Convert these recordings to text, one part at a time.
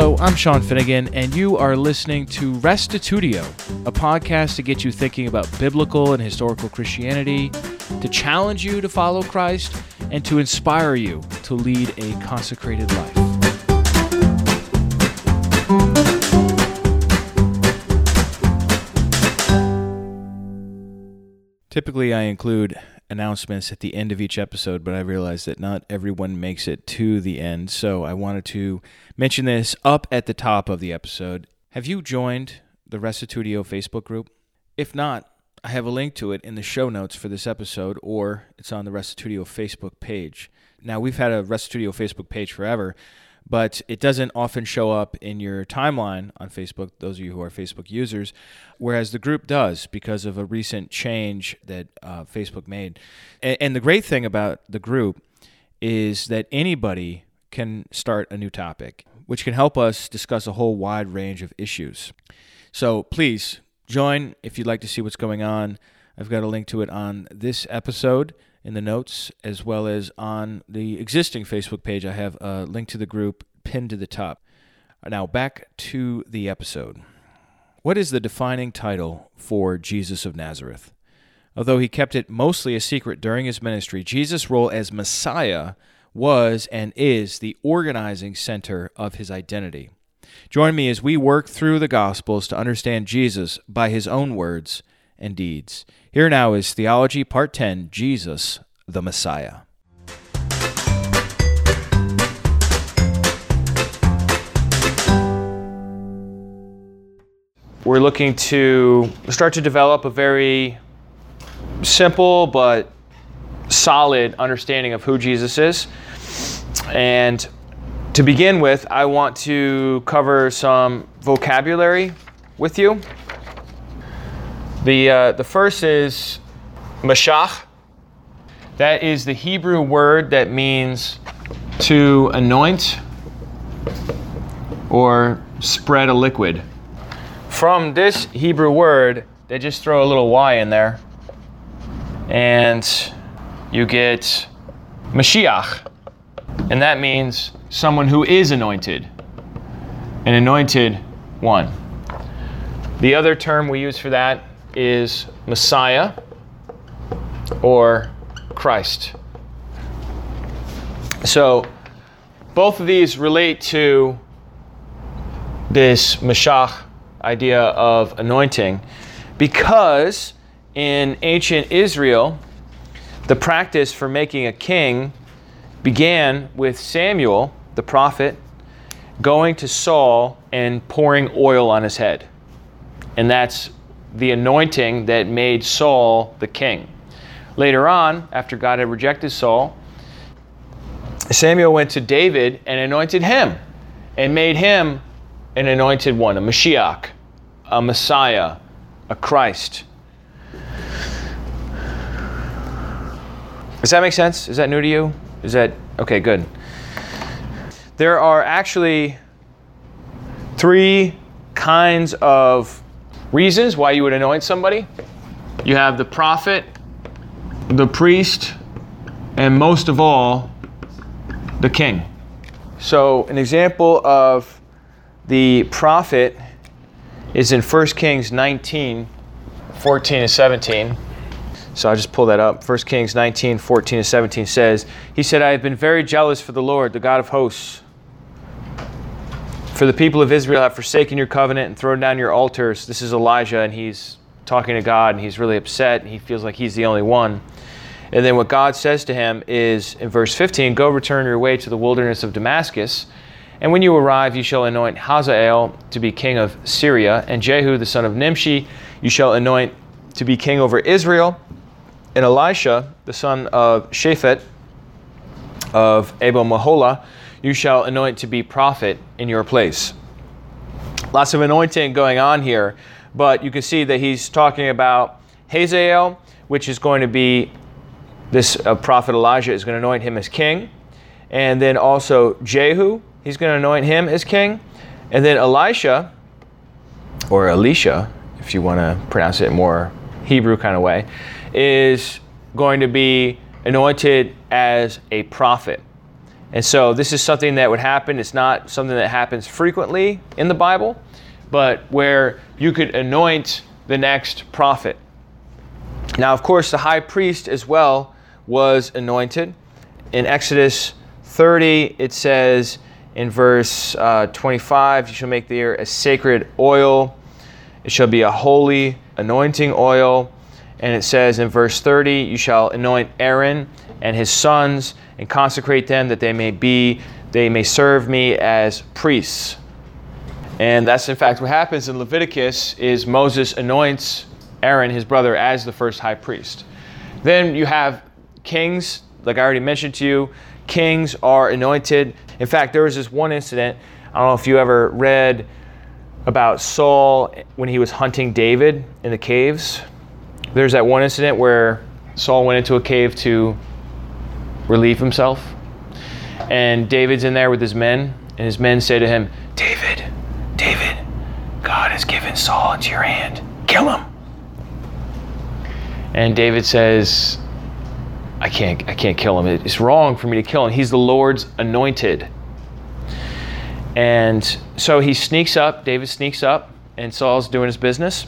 Hello, I'm Sean Finnegan, and you are listening to Restitutio, a podcast to get you thinking about biblical and historical Christianity, to challenge you to follow Christ, and to inspire you to lead a consecrated life. Typically, I include announcements at the end of each episode, but I realized that not everyone makes it to the end. So I wanted to mention this up at the top of the episode. Have you joined the Restitutio Facebook group? If not, I have a link to it in the show notes for this episode, or it's on the Restitutio Facebook page. Now, we've had a Restitutio Facebook page forever, but it doesn't often show up in your timeline on Facebook, those of you who are Facebook users, whereas the group does because of a recent change that uh, Facebook made. And, and the great thing about the group is that anybody can start a new topic, which can help us discuss a whole wide range of issues. So please join if you'd like to see what's going on. I've got a link to it on this episode in the notes, as well as on the existing Facebook page. I have a link to the group pinned to the top. Now, back to the episode. What is the defining title for Jesus of Nazareth? Although he kept it mostly a secret during his ministry, Jesus' role as Messiah was and is the organizing center of his identity. Join me as we work through the Gospels to understand Jesus by his own words and deeds. Here now is Theology Part 10 Jesus, the Messiah. We're looking to start to develop a very simple but solid understanding of who Jesus is. And to begin with, I want to cover some vocabulary with you. The, uh, the first is Mashach. That is the Hebrew word that means to anoint or spread a liquid. From this Hebrew word, they just throw a little y in there, and you get Mashiach, and that means someone who is anointed, an anointed one. The other term we use for that is Messiah or Christ. So both of these relate to this Mashach idea of anointing because in ancient Israel, the practice for making a king began with Samuel, the prophet, going to Saul and pouring oil on his head. And that's the anointing that made Saul the king. Later on, after God had rejected Saul, Samuel went to David and anointed him and made him an anointed one, a Mashiach, a Messiah, a Christ. Does that make sense? Is that new to you? Is that okay? Good. There are actually three kinds of reasons why you would anoint somebody. You have the prophet, the priest, and most of all, the king. So, an example of the prophet is in 1 Kings 19 14 and 17. So I'll just pull that up. 1 Kings 19 14 and 17 says, He said, I have been very jealous for the Lord, the God of hosts. For the people of Israel have forsaken your covenant and thrown down your altars. This is Elijah, and he's talking to God, and he's really upset, and he feels like he's the only one. And then what God says to him is in verse 15 Go return your way to the wilderness of Damascus. And when you arrive, you shall anoint Hazael to be king of Syria, and Jehu the son of Nimshi you shall anoint to be king over Israel, and Elisha the son of Shaphat of Abel Mahola you shall anoint to be prophet in your place. Lots of anointing going on here, but you can see that he's talking about Hazael, which is going to be this uh, prophet Elijah is going to anoint him as king. And then also Jehu, he's going to anoint him as king. And then Elisha, or Elisha, if you want to pronounce it more Hebrew kind of way, is going to be anointed as a prophet. And so this is something that would happen. It's not something that happens frequently in the Bible, but where you could anoint the next prophet. Now, of course, the high priest as well was anointed. In Exodus 30, it says in verse uh, 25, You shall make the air a sacred oil, it shall be a holy anointing oil. And it says in verse 30, You shall anoint Aaron and his sons and consecrate them that they may be they may serve me as priests. And that's in fact what happens in leviticus is moses anoints aaron his brother as the first high priest. Then you have kings like i already mentioned to you kings are anointed. In fact there was this one incident i don't know if you ever read about saul when he was hunting david in the caves there's that one incident where saul went into a cave to relieve himself. And David's in there with his men, and his men say to him, David, David, God has given Saul into your hand. Kill him. And David says, I can't, I can't kill him. It's wrong for me to kill him. He's the Lord's anointed. And so he sneaks up, David sneaks up, and Saul's doing his business.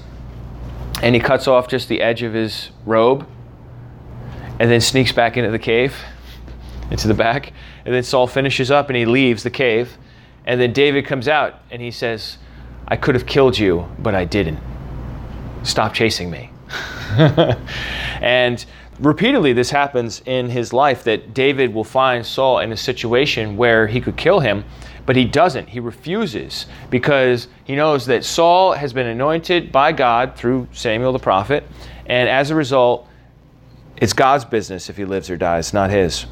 And he cuts off just the edge of his robe and then sneaks back into the cave into the back. And then Saul finishes up and he leaves the cave. And then David comes out and he says, I could have killed you, but I didn't. Stop chasing me. and repeatedly, this happens in his life that David will find Saul in a situation where he could kill him, but he doesn't. He refuses because he knows that Saul has been anointed by God through Samuel the prophet. And as a result, it's God's business if he lives or dies, not his.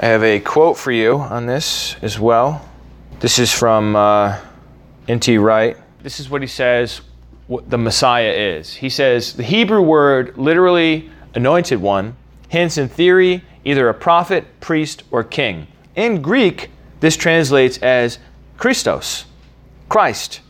I have a quote for you on this as well. This is from uh, N.T. Wright. This is what he says what the Messiah is. He says, the Hebrew word literally anointed one, hence, in theory, either a prophet, priest, or king. In Greek, this translates as Christos, Christ.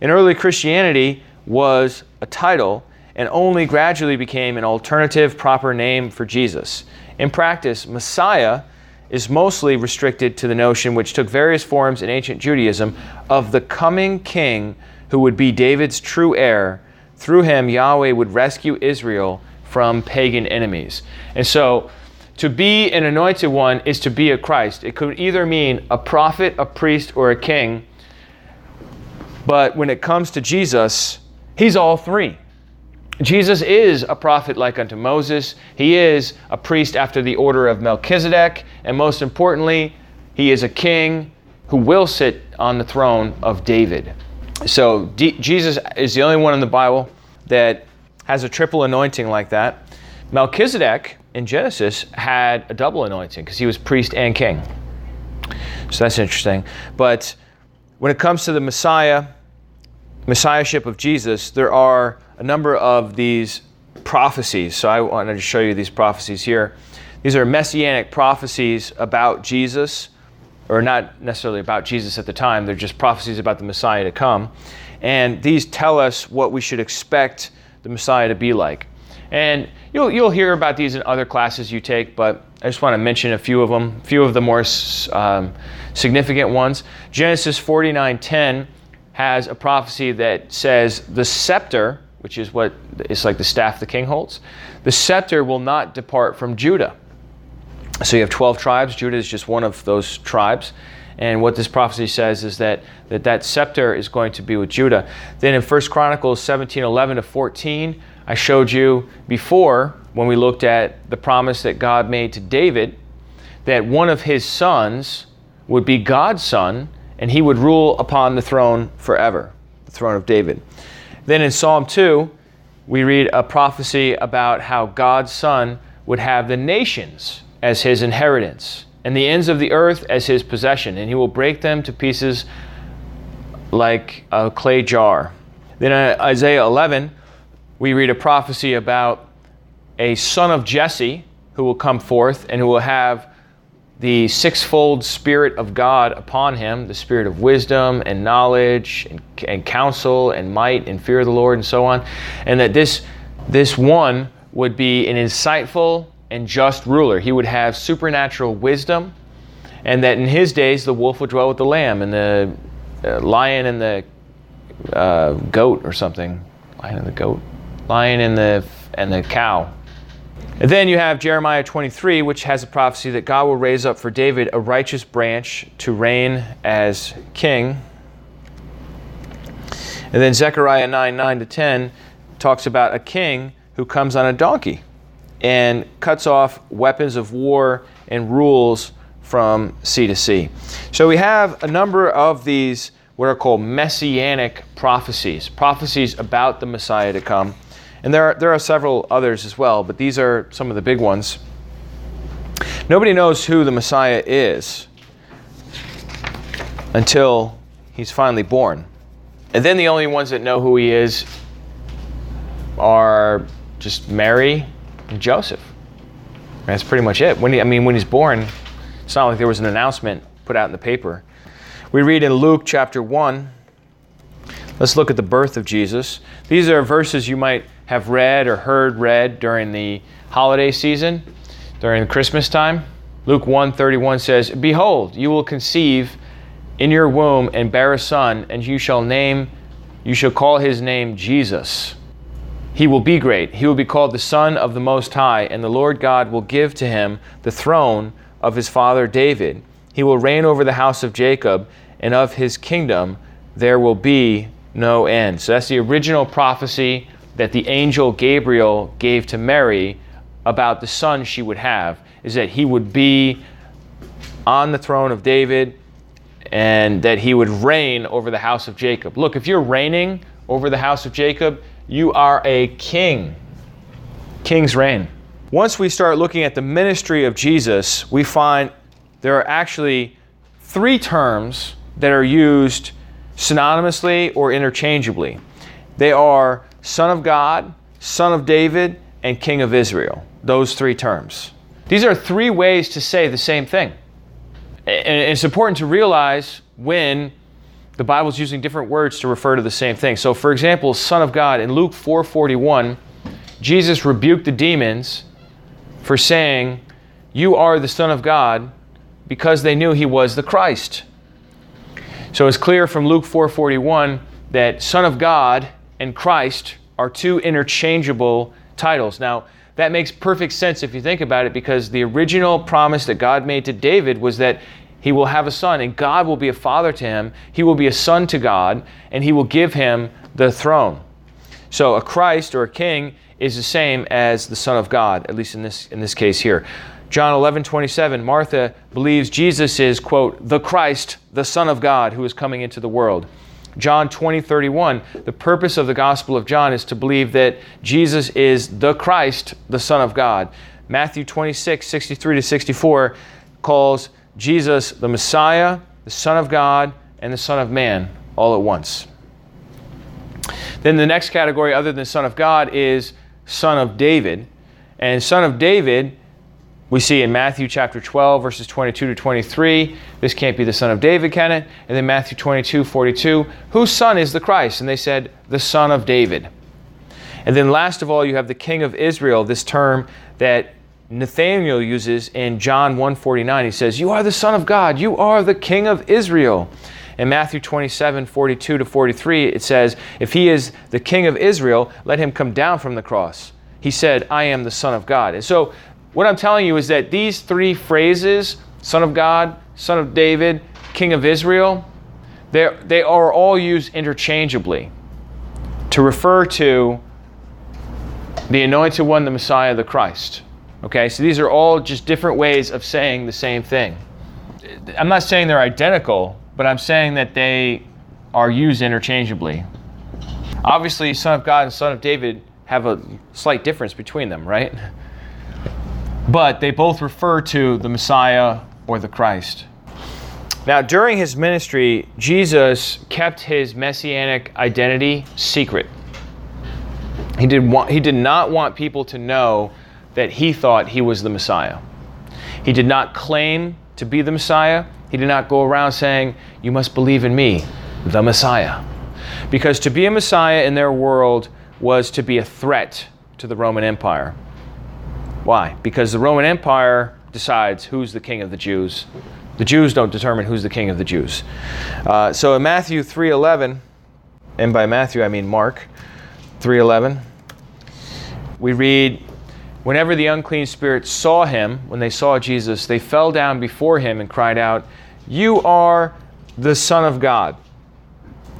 In early Christianity was a title and only gradually became an alternative proper name for Jesus. In practice, Messiah is mostly restricted to the notion, which took various forms in ancient Judaism, of the coming king who would be David's true heir. Through him, Yahweh would rescue Israel from pagan enemies. And so, to be an anointed one is to be a Christ. It could either mean a prophet, a priest, or a king. But when it comes to Jesus, he's all three. Jesus is a prophet like unto Moses. He is a priest after the order of Melchizedek. And most importantly, he is a king who will sit on the throne of David. So D- Jesus is the only one in the Bible that has a triple anointing like that. Melchizedek in Genesis had a double anointing because he was priest and king. So that's interesting. But when it comes to the Messiah, Messiahship of Jesus, there are a number of these prophecies. So I wanted to show you these prophecies here. These are messianic prophecies about Jesus, or not necessarily about Jesus at the time, they're just prophecies about the Messiah to come. And these tell us what we should expect the Messiah to be like. And you'll, you'll hear about these in other classes you take, but I just want to mention a few of them, a few of the more um, significant ones. Genesis 49:10 has a prophecy that says the scepter which is what it's like the staff the king holds. The scepter will not depart from Judah. So you have 12 tribes. Judah is just one of those tribes. And what this prophecy says is that that, that scepter is going to be with Judah. Then in 1 Chronicles 17 11 to 14, I showed you before when we looked at the promise that God made to David that one of his sons would be God's son and he would rule upon the throne forever, the throne of David. Then in Psalm 2, we read a prophecy about how God's Son would have the nations as his inheritance and the ends of the earth as his possession, and he will break them to pieces like a clay jar. Then Isaiah 11, we read a prophecy about a son of Jesse who will come forth and who will have the sixfold Spirit of God upon him the Spirit of wisdom and knowledge and, and, counsel and might and fear of the Lord and so on. And that this, this one would be an insightful and just ruler. He would have supernatural wisdom and that in his days the wolf would dwell with the lamb, and the uh, lion and the uh, goat or something. Lion and the goat. Lion and the and the cow. And then you have Jeremiah 23, which has a prophecy that God will raise up for David a righteous branch to reign as king. And then Zechariah 9 9 to 10 talks about a king who comes on a donkey and cuts off weapons of war and rules from sea to sea. So we have a number of these what are called messianic prophecies, prophecies about the Messiah to come. And there are, there are several others as well, but these are some of the big ones. Nobody knows who the Messiah is until he's finally born. And then the only ones that know who he is are just Mary and Joseph. That's pretty much it. When he, I mean, when he's born, it's not like there was an announcement put out in the paper. We read in Luke chapter 1. Let's look at the birth of Jesus. These are verses you might have read or heard read during the holiday season, during Christmas time. Luke 1:31 says, "Behold, you will conceive in your womb and bear a son, and you shall name you shall call his name Jesus." He will be great. He will be called the Son of the Most High, and the Lord God will give to him the throne of his father David. He will reign over the house of Jacob, and of his kingdom there will be no end. So that's the original prophecy that the angel Gabriel gave to Mary about the son she would have, is that he would be on the throne of David and that he would reign over the house of Jacob. Look, if you're reigning over the house of Jacob, you are a king. King's reign. Once we start looking at the ministry of Jesus, we find there are actually three terms that are used synonymously or interchangeably. They are Son of God, Son of David, and King of Israel. Those three terms. These are three ways to say the same thing. And it's important to realize when the Bible's using different words to refer to the same thing. So, for example, Son of God in Luke 4:41, Jesus rebuked the demons for saying, "You are the Son of God," because they knew he was the Christ. So it's clear from Luke 4:41 that Son of God and Christ are two interchangeable titles. Now, that makes perfect sense if you think about it because the original promise that God made to David was that he will have a son, and God will be a father to him. He will be a son to God, and he will give him the throne. So a Christ or a king is the same as the Son of God, at least in this, in this case here. John 11, 27, Martha believes Jesus is, quote, the Christ, the Son of God, who is coming into the world. John 20, 31, the purpose of the Gospel of John is to believe that Jesus is the Christ, the Son of God. Matthew 26, 63 to 64 calls Jesus the Messiah, the Son of God, and the Son of Man all at once. Then the next category, other than Son of God, is Son of David. And Son of David, we see in Matthew chapter 12, verses 22 to 23. This can't be the Son of David, can it? And then Matthew 22, 42. Whose son is the Christ? And they said, The Son of David. And then last of all, you have the King of Israel, this term that Nathaniel uses in John 1:49. He says, "You are the Son of God. You are the King of Israel." In Matthew 27, 42 to 43, it says, If he is the king of Israel, let him come down from the cross. He said, I am the Son of God. And so, what I'm telling you is that these three phrases, Son of God, Son of David, King of Israel, they are all used interchangeably to refer to the anointed one, the Messiah, the Christ. Okay, so these are all just different ways of saying the same thing. I'm not saying they're identical, but I'm saying that they are used interchangeably. Obviously, Son of God and Son of David have a slight difference between them, right? But they both refer to the Messiah or the Christ. Now, during his ministry, Jesus kept his messianic identity secret. He did, he did not want people to know that he thought he was the Messiah. He did not claim to be the Messiah. He did not go around saying, You must believe in me, the Messiah. Because to be a Messiah in their world was to be a threat to the Roman Empire. Why? Because the Roman Empire decides who's the king of the Jews. The Jews don't determine who's the king of the Jews. Uh, so in Matthew 3:11, and by Matthew I mean Mark 3:11, we read, "Whenever the unclean spirits saw him, when they saw Jesus, they fell down before him and cried out, "You are the Son of God."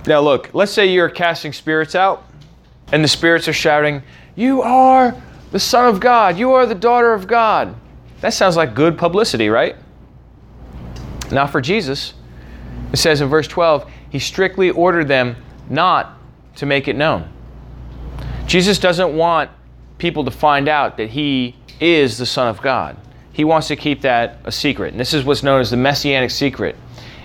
Now look, let's say you're casting spirits out, and the spirits are shouting, "You are the Son of God. You are the daughter of God." That sounds like good publicity, right? Not for Jesus. It says in verse 12, he strictly ordered them not to make it known. Jesus doesn't want people to find out that he is the Son of God. He wants to keep that a secret. And this is what's known as the messianic secret.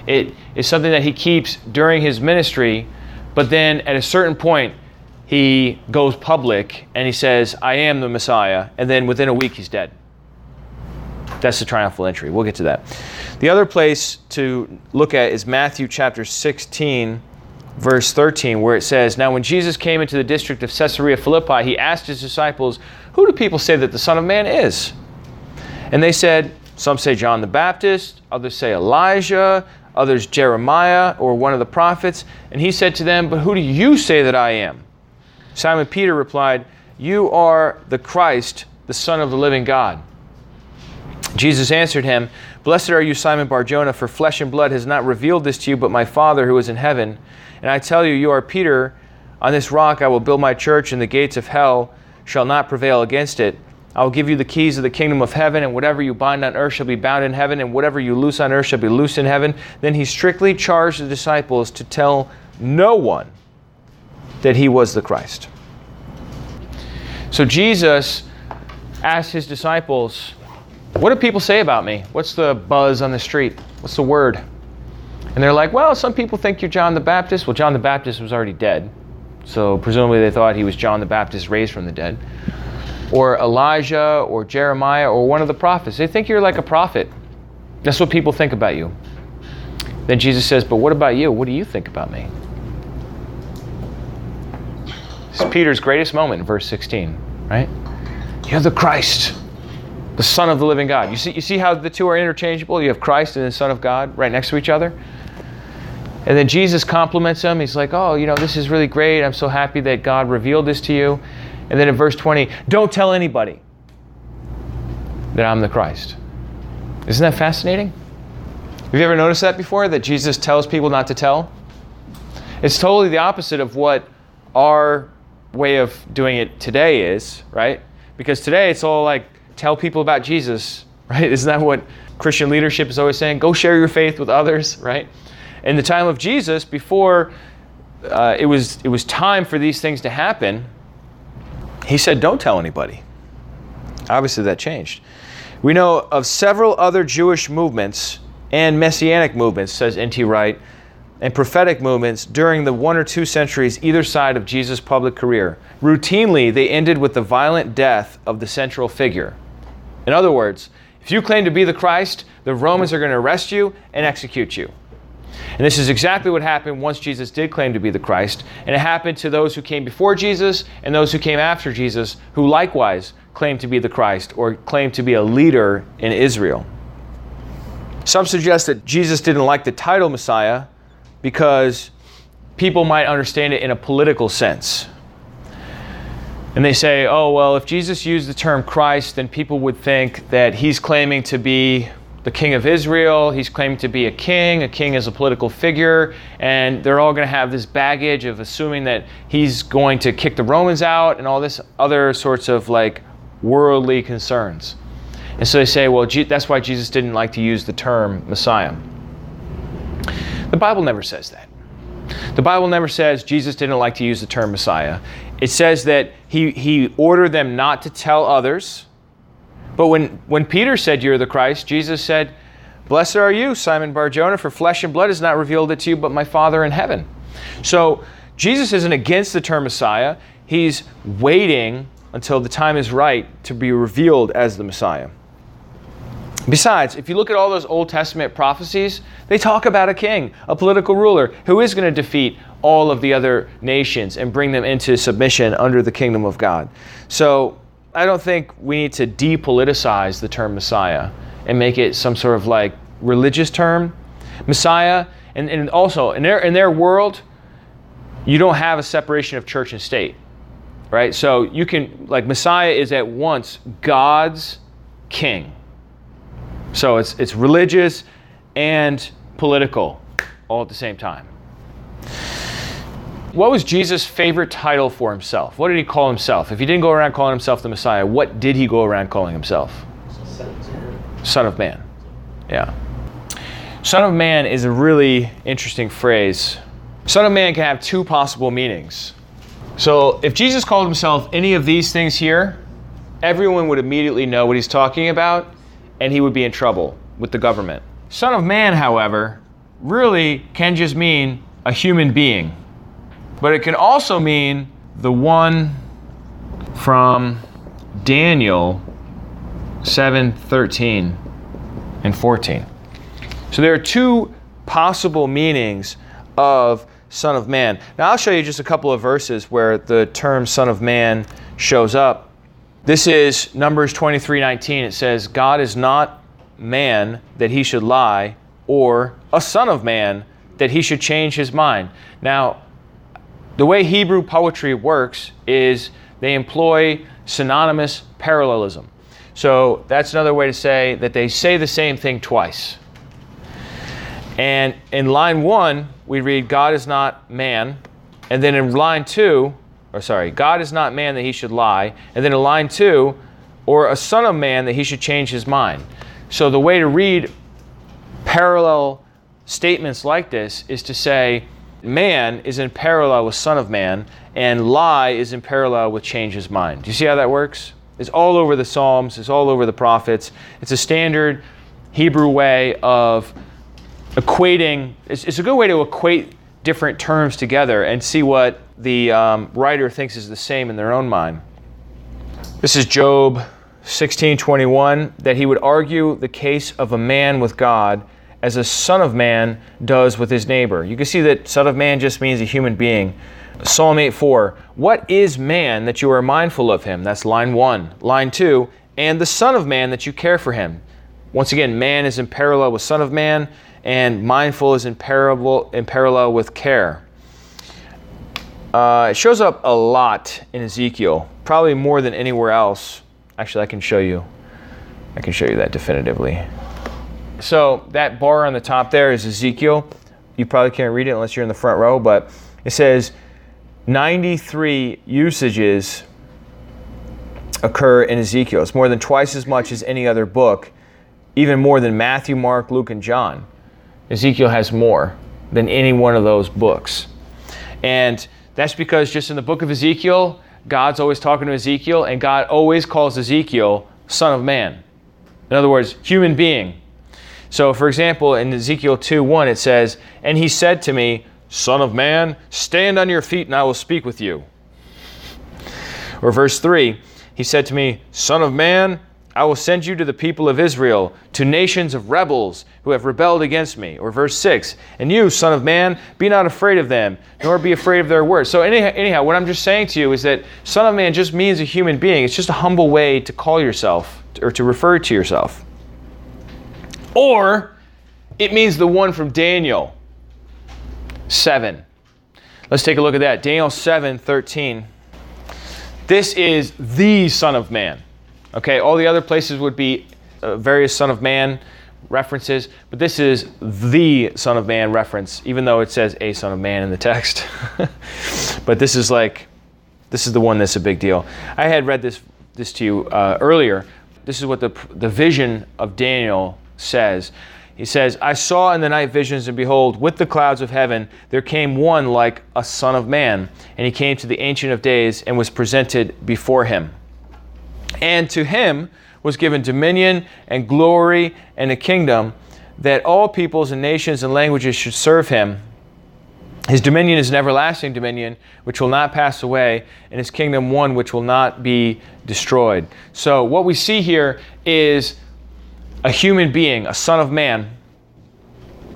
It is something that he keeps during his ministry, but then at a certain point, he goes public and he says, I am the Messiah. And then within a week, he's dead. That's the triumphal entry. We'll get to that. The other place to look at is Matthew chapter 16, verse 13, where it says, Now when Jesus came into the district of Caesarea Philippi, he asked his disciples, Who do people say that the Son of Man is? And they said, Some say John the Baptist, others say Elijah, others Jeremiah or one of the prophets. And he said to them, But who do you say that I am? Simon Peter replied, You are the Christ, the Son of the living God. Jesus answered him, Blessed are you, Simon Barjona, for flesh and blood has not revealed this to you, but my Father who is in heaven. And I tell you, you are Peter. On this rock I will build my church, and the gates of hell shall not prevail against it. I will give you the keys of the kingdom of heaven, and whatever you bind on earth shall be bound in heaven, and whatever you loose on earth shall be loosed in heaven. Then he strictly charged the disciples to tell no one that he was the Christ. So Jesus asked his disciples, what do people say about me? What's the buzz on the street? What's the word? And they're like, Well, some people think you're John the Baptist. Well, John the Baptist was already dead. So presumably they thought he was John the Baptist raised from the dead. Or Elijah or Jeremiah or one of the prophets. They think you're like a prophet. That's what people think about you. Then Jesus says, But what about you? What do you think about me? Is Peter's greatest moment in verse 16, right? You're the Christ the Son of the living God. You see, you see how the two are interchangeable? You have Christ and the Son of God right next to each other. And then Jesus compliments him. He's like, Oh, you know, this is really great. I'm so happy that God revealed this to you. And then in verse 20, don't tell anybody that I'm the Christ. Isn't that fascinating? Have you ever noticed that before? That Jesus tells people not to tell? It's totally the opposite of what our way of doing it today is, right? Because today it's all like, tell people about Jesus, right? Isn't that what Christian leadership is always saying? Go share your faith with others, right? In the time of Jesus, before uh, it was it was time for these things to happen, he said, "Don't tell anybody." Obviously, that changed. We know of several other Jewish movements and messianic movements, says N.T. Wright, and prophetic movements during the one or two centuries either side of Jesus' public career. Routinely, they ended with the violent death of the central figure. In other words, if you claim to be the Christ, the Romans are going to arrest you and execute you. And this is exactly what happened once Jesus did claim to be the Christ. And it happened to those who came before Jesus and those who came after Jesus, who likewise claimed to be the Christ or claimed to be a leader in Israel. Some suggest that Jesus didn't like the title Messiah because people might understand it in a political sense. And they say, oh, well, if Jesus used the term Christ, then people would think that he's claiming to be the king of Israel, he's claiming to be a king, a king is a political figure, and they're all going to have this baggage of assuming that he's going to kick the Romans out and all this other sorts of like worldly concerns. And so they say, well, that's why Jesus didn't like to use the term Messiah. The Bible never says that. The Bible never says Jesus didn't like to use the term Messiah. It says that he, he ordered them not to tell others. But when, when Peter said, You're the Christ, Jesus said, Blessed are you, Simon Barjona, for flesh and blood has not revealed it to you, but my Father in heaven. So Jesus isn't against the term Messiah. He's waiting until the time is right to be revealed as the Messiah. Besides, if you look at all those Old Testament prophecies, they talk about a king, a political ruler, who is going to defeat all of the other nations and bring them into submission under the kingdom of God. So I don't think we need to depoliticize the term Messiah and make it some sort of like religious term. Messiah, and, and also in their in their world, you don't have a separation of church and state. Right? So you can like Messiah is at once God's king. So it's it's religious and political all at the same time. What was Jesus' favorite title for himself? What did he call himself? If he didn't go around calling himself the Messiah, what did he go around calling himself? Son of Man. Yeah. Son of Man is a really interesting phrase. Son of Man can have two possible meanings. So if Jesus called himself any of these things here, everyone would immediately know what he's talking about and he would be in trouble with the government. Son of Man, however, really can just mean a human being but it can also mean the one from Daniel 7 13 and 14. So there are two possible meanings of Son of Man. Now I'll show you just a couple of verses where the term Son of Man shows up. This is Numbers 23 19. It says, God is not man that he should lie, or a son of man that he should change his mind. Now, the way Hebrew poetry works is they employ synonymous parallelism. So that's another way to say that they say the same thing twice. And in line one, we read, God is not man. And then in line two, or sorry, God is not man that he should lie. And then in line two, or a son of man that he should change his mind. So the way to read parallel statements like this is to say, man is in parallel with Son of Man, and lie is in parallel with change his mind. Do you see how that works? It's all over the Psalms, it's all over the prophets. It's a standard Hebrew way of equating, it's, it's a good way to equate different terms together and see what the um, writer thinks is the same in their own mind. This is Job 16:21 that he would argue the case of a man with God as a son of man does with his neighbor. You can see that son of man just means a human being. Psalm 8:4. What is man that you are mindful of him? That's line 1. Line 2, and the son of man that you care for him. Once again, man is in parallel with son of man and mindful is in parallel in parallel with care. Uh, it shows up a lot in Ezekiel, probably more than anywhere else. Actually, I can show you. I can show you that definitively. So that bar on the top there is Ezekiel. You probably can't read it unless you're in the front row, but it says 93 usages occur in Ezekiel. It's more than twice as much as any other book, even more than Matthew, Mark, Luke, and John. Ezekiel has more than any one of those books. And that's because just in the book of Ezekiel, God's always talking to Ezekiel, and God always calls Ezekiel Son of Man. In other words, human being, so, for example, in Ezekiel 2 1, it says, And he said to me, Son of man, stand on your feet and I will speak with you. Or verse 3, he said to me, Son of man, I will send you to the people of Israel, to nations of rebels who have rebelled against me. Or verse 6, and you, son of man, be not afraid of them, nor be afraid of their words. So, anyhow, anyhow, what I'm just saying to you is that son of man just means a human being. It's just a humble way to call yourself or to refer to yourself. Or it means the one from Daniel 7. Let's take a look at that. Daniel 7 13. This is the Son of Man. Okay, all the other places would be uh, various Son of Man references, but this is the Son of Man reference, even though it says a Son of Man in the text. but this is like, this is the one that's a big deal. I had read this this to you uh, earlier. This is what the the vision of Daniel says. He says, I saw in the night visions, and behold, with the clouds of heaven there came one like a son of man, and he came to the Ancient of Days and was presented before him. And to him was given dominion and glory and a kingdom that all peoples and nations and languages should serve him. His dominion is an everlasting dominion which will not pass away, and his kingdom one which will not be destroyed. So, what we see here is a human being, a son of man.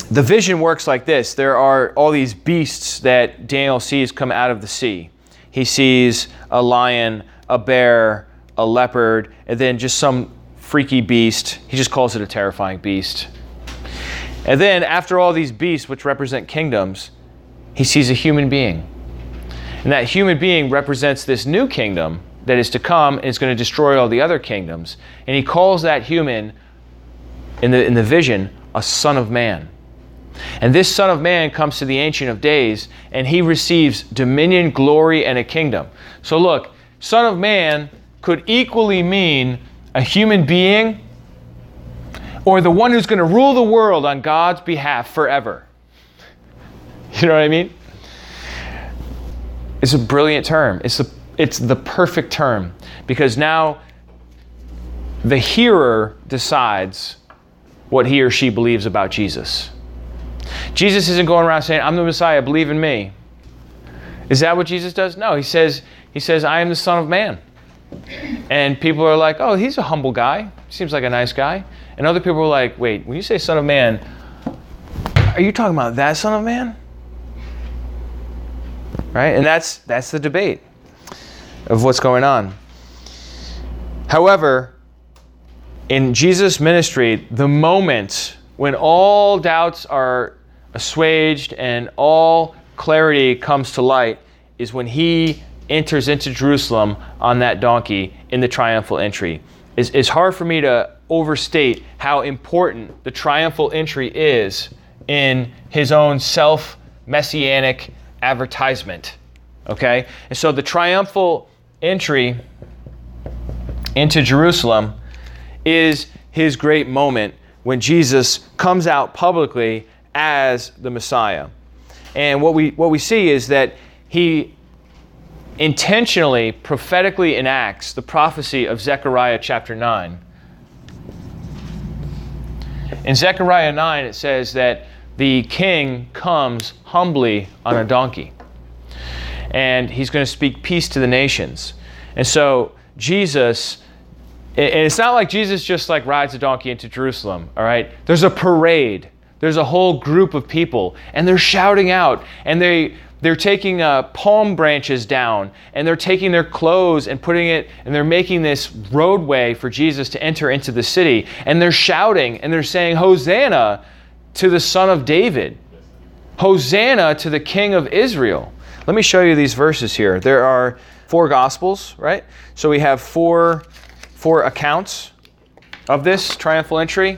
The vision works like this there are all these beasts that Daniel sees come out of the sea. He sees a lion, a bear, a leopard, and then just some freaky beast. He just calls it a terrifying beast. And then, after all these beasts, which represent kingdoms, he sees a human being. And that human being represents this new kingdom that is to come and is going to destroy all the other kingdoms. And he calls that human, in the, in the vision, a son of man. And this Son of Man comes to the Ancient of Days, and he receives dominion, glory, and a kingdom. So look, Son of Man could equally mean a human being or the one who's going to rule the world on God's behalf forever. You know what I mean? It's a brilliant term. It's the, it's the perfect term because now the hearer decides what he or she believes about Jesus. Jesus isn't going around saying, I'm the Messiah, believe in me. Is that what Jesus does? No, he says, he says, I am the Son of Man. And people are like, oh, he's a humble guy. Seems like a nice guy. And other people are like, wait, when you say Son of Man, are you talking about that Son of Man? Right? And that's that's the debate of what's going on. However, in Jesus' ministry, the moment when all doubts are assuaged and all clarity comes to light is when he enters into Jerusalem on that donkey in the triumphal entry. It's, it's hard for me to overstate how important the triumphal entry is in his own self messianic advertisement. Okay? And so the triumphal entry into Jerusalem is his great moment when Jesus comes out publicly as the Messiah. And what we, what we see is that he intentionally, prophetically enacts the prophecy of Zechariah chapter 9. In Zechariah 9, it says that the king comes humbly on a donkey. And he's going to speak peace to the nations. And so Jesus and it's not like Jesus just like rides a donkey into Jerusalem, all right? There's a parade there's a whole group of people, and they're shouting out, and they they're taking uh, palm branches down, and they're taking their clothes and putting it, and they're making this roadway for Jesus to enter into the city, and they're shouting, and they're saying, "Hosanna to the Son of David! Hosanna to the King of Israel!" Let me show you these verses here. There are four gospels, right? So we have four four accounts of this triumphal entry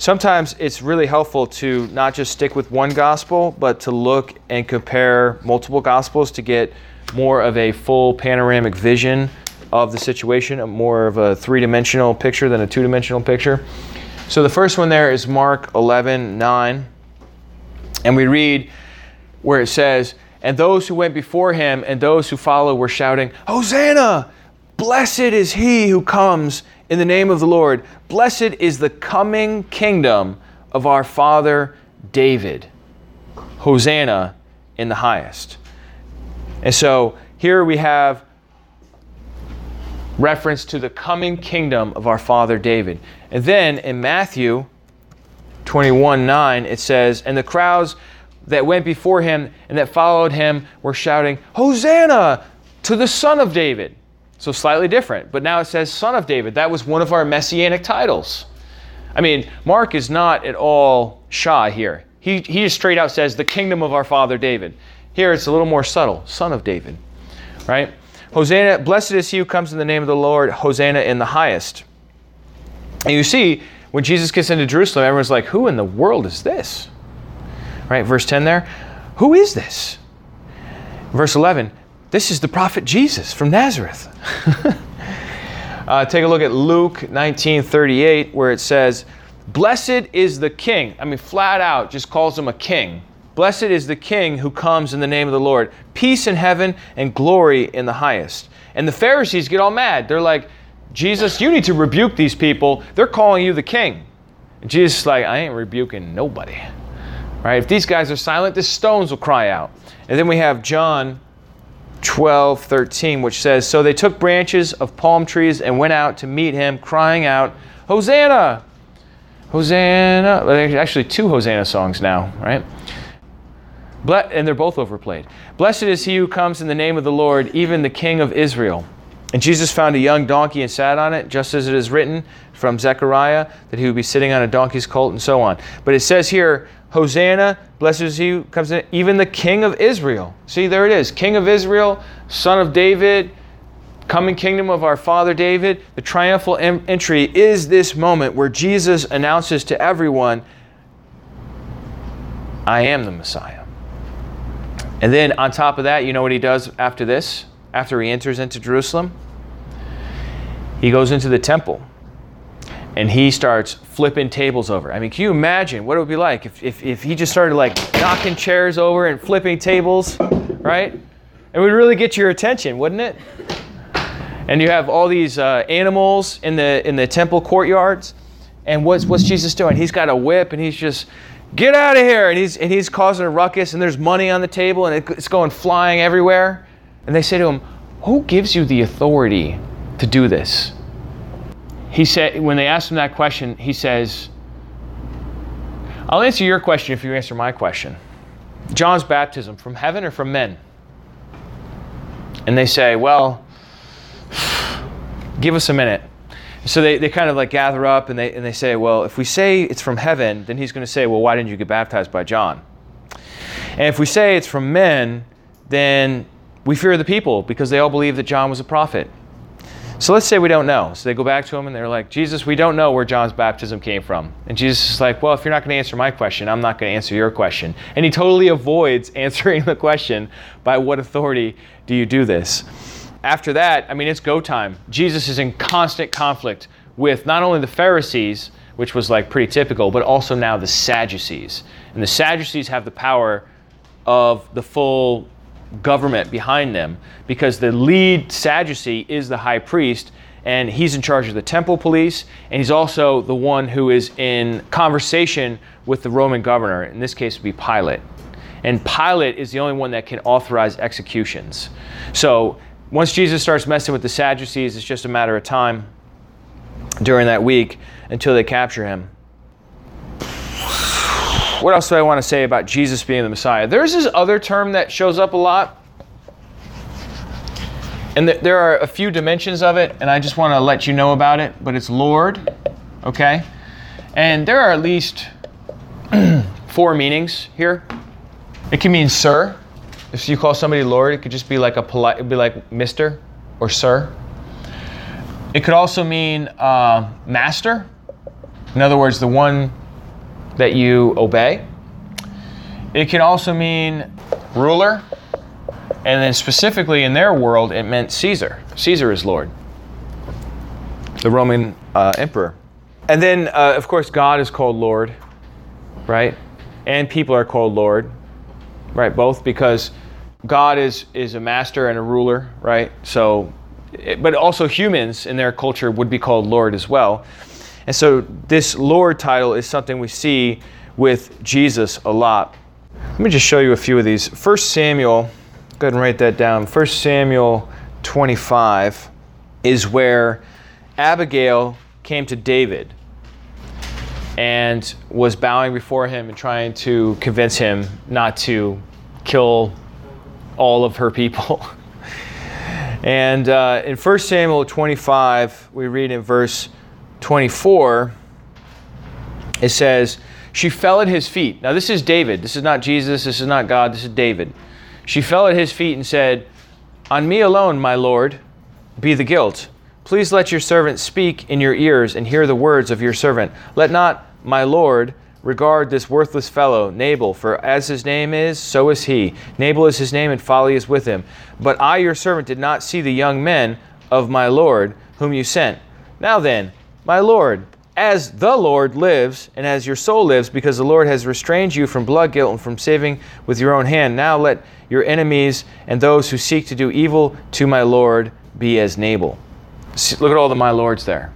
sometimes it's really helpful to not just stick with one gospel, but to look and compare multiple gospels to get more of a full panoramic vision of the situation, more of a three dimensional picture than a two dimensional picture. So the first one there is Mark 11 9. And we read where it says, And those who went before him and those who followed were shouting, Hosanna! Blessed is he who comes in the name of the Lord. Blessed is the coming kingdom of our father David. Hosanna in the highest. And so here we have reference to the coming kingdom of our father David. And then in Matthew 21 9, it says, And the crowds that went before him and that followed him were shouting, Hosanna to the Son of David. So slightly different. But now it says Son of David. That was one of our messianic titles. I mean, Mark is not at all shy here. He, he just straight out says, the kingdom of our father David. Here it's a little more subtle, Son of David. Right? Hosanna, blessed is he who comes in the name of the Lord, Hosanna in the highest. And you see, when Jesus gets into Jerusalem, everyone's like, who in the world is this? Right? Verse 10 there. Who is this? Verse 11. This is the prophet Jesus from Nazareth. uh, take a look at Luke 19:38, where it says, "Blessed is the King." I mean, flat out, just calls him a king. Blessed is the King who comes in the name of the Lord. Peace in heaven and glory in the highest. And the Pharisees get all mad. They're like, Jesus, you need to rebuke these people. They're calling you the king. And Jesus is like, I ain't rebuking nobody. Right? If these guys are silent, the stones will cry out. And then we have John 12, 13, which says, So they took branches of palm trees and went out to meet him, crying out, Hosanna! Hosanna! Actually, two Hosanna songs now, right? And they're both overplayed. Blessed is he who comes in the name of the Lord, even the King of Israel. And Jesus found a young donkey and sat on it, just as it is written from Zechariah that he would be sitting on a donkey's colt and so on. But it says here, Hosanna, blessed is he who comes in, even the King of Israel. See, there it is. King of Israel, son of David, coming kingdom of our father David. The triumphal em- entry is this moment where Jesus announces to everyone, I am the Messiah. And then on top of that, you know what he does after this? After he enters into Jerusalem? He goes into the temple and he starts flipping tables over. I mean, can you imagine what it would be like if, if, if he just started like knocking chairs over and flipping tables, right? It would really get your attention, wouldn't it? And you have all these uh, animals in the in the temple courtyards, and what's what's Jesus doing? He's got a whip, and he's just get out of here, and he's and he's causing a ruckus, and there's money on the table, and it, it's going flying everywhere. And they say to him, "Who gives you the authority to do this?" He said when they asked him that question, he says, "I'll answer your question if you answer my question." John's baptism from heaven or from men? And they say, "Well." give us a minute. So they, they kind of like gather up and they, and they say, well, if we say it's from heaven, then he's going to say, well, why didn't you get baptized by John? And if we say it's from men, then we fear the people because they all believe that John was a prophet. So let's say we don't know. So they go back to him and they're like, Jesus, we don't know where John's baptism came from. And Jesus is like, well, if you're not going to answer my question, I'm not going to answer your question. And he totally avoids answering the question, by what authority do you do this? after that, I mean, it's go time. Jesus is in constant conflict with not only the Pharisees, which was like pretty typical, but also now the Sadducees. And the Sadducees have the power of the full government behind them because the lead Sadducee is the high priest and he's in charge of the temple police and he's also the one who is in conversation with the Roman governor. In this case, would be Pilate. And Pilate is the only one that can authorize executions. So once Jesus starts messing with the Sadducees, it's just a matter of time during that week until they capture him. What else do I want to say about Jesus being the Messiah? There's this other term that shows up a lot. And th- there are a few dimensions of it, and I just want to let you know about it, but it's Lord, okay? And there are at least four meanings here. It can mean sir, if you call somebody Lord, it could just be like a polite, it'd be like Mr. or Sir. It could also mean uh, master. In other words, the one that you obey. It can also mean ruler. And then specifically in their world, it meant Caesar. Caesar is Lord, the Roman uh, emperor. And then, uh, of course, God is called Lord, right? And people are called Lord right? Both because God is is a master and a ruler, right? So, but also humans in their culture would be called Lord as well. And so this Lord title is something we see with Jesus a lot. Let me just show you a few of these. First Samuel, go ahead and write that down. First Samuel 25 is where Abigail came to David and was bowing before him and trying to convince him not to kill all of her people. and uh, in 1 Samuel 25, we read in verse 24, it says, She fell at his feet. Now, this is David. This is not Jesus. This is not God. This is David. She fell at his feet and said, On me alone, my Lord, be the guilt. Please let your servant speak in your ears and hear the words of your servant. Let not my Lord regard this worthless fellow, Nabal, for as his name is, so is he. Nabal is his name, and folly is with him. But I, your servant, did not see the young men of my Lord, whom you sent. Now then, my Lord, as the Lord lives, and as your soul lives, because the Lord has restrained you from blood guilt and from saving with your own hand, now let your enemies and those who seek to do evil to my Lord be as Nabal. Look at all the my lords there.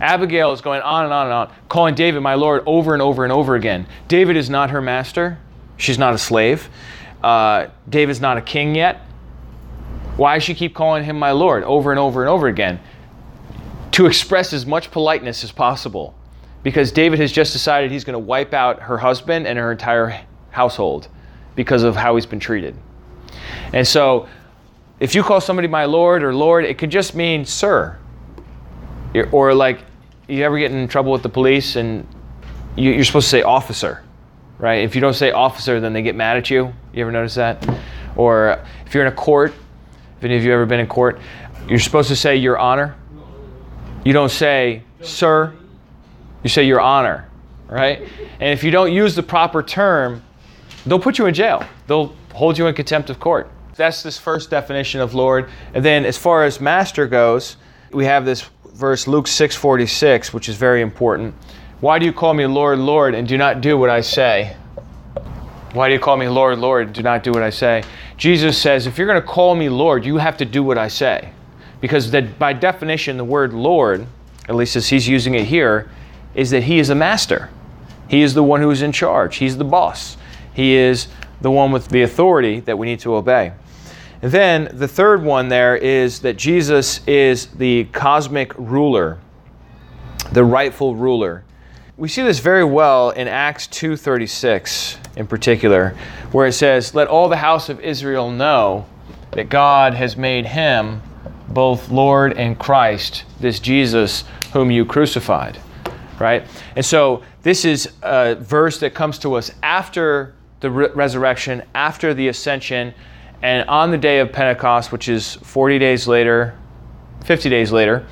Abigail is going on and on and on, calling David my Lord over and over and over again. David is not her master. She's not a slave. Uh, David's not a king yet. Why does she keep calling him my Lord over and over and over again? To express as much politeness as possible. Because David has just decided he's going to wipe out her husband and her entire household because of how he's been treated. And so if you call somebody my Lord or Lord, it could just mean sir. Or like, you ever get in trouble with the police and you, are supposed to say officer, right? If you don't say officer, then they get mad at you. You ever notice that? Or if you're in a court, if any of you ever been in court, you're supposed to say your honor. You don't say sir, you say your honor, right? And if you don't use the proper term, they'll put you in jail. They'll hold you in contempt of court. That's this first definition of Lord. And then as far as master goes, we have this verse Luke 6:46, which is very important. Why do you call me Lord, Lord, and do not do what I say? Why do you call me Lord, Lord, and do not do what I say? Jesus says, if you're going to call me Lord, you have to do what I say. Because that by definition, the word Lord, at least as he's using it here, is that he is a master. He is the one who is in charge. He's the boss. He is the one with the authority that we need to obey. And then the third one there is that Jesus is the cosmic ruler, the rightful ruler. We see this very well in Acts 2:36 in particular, where it says, "Let all the house of Israel know that God has made him both Lord and Christ, this Jesus whom you crucified." Right? And so this is a verse that comes to us after the re- resurrection, after the ascension, and on the day of Pentecost, which is 40 days later, 50 days later,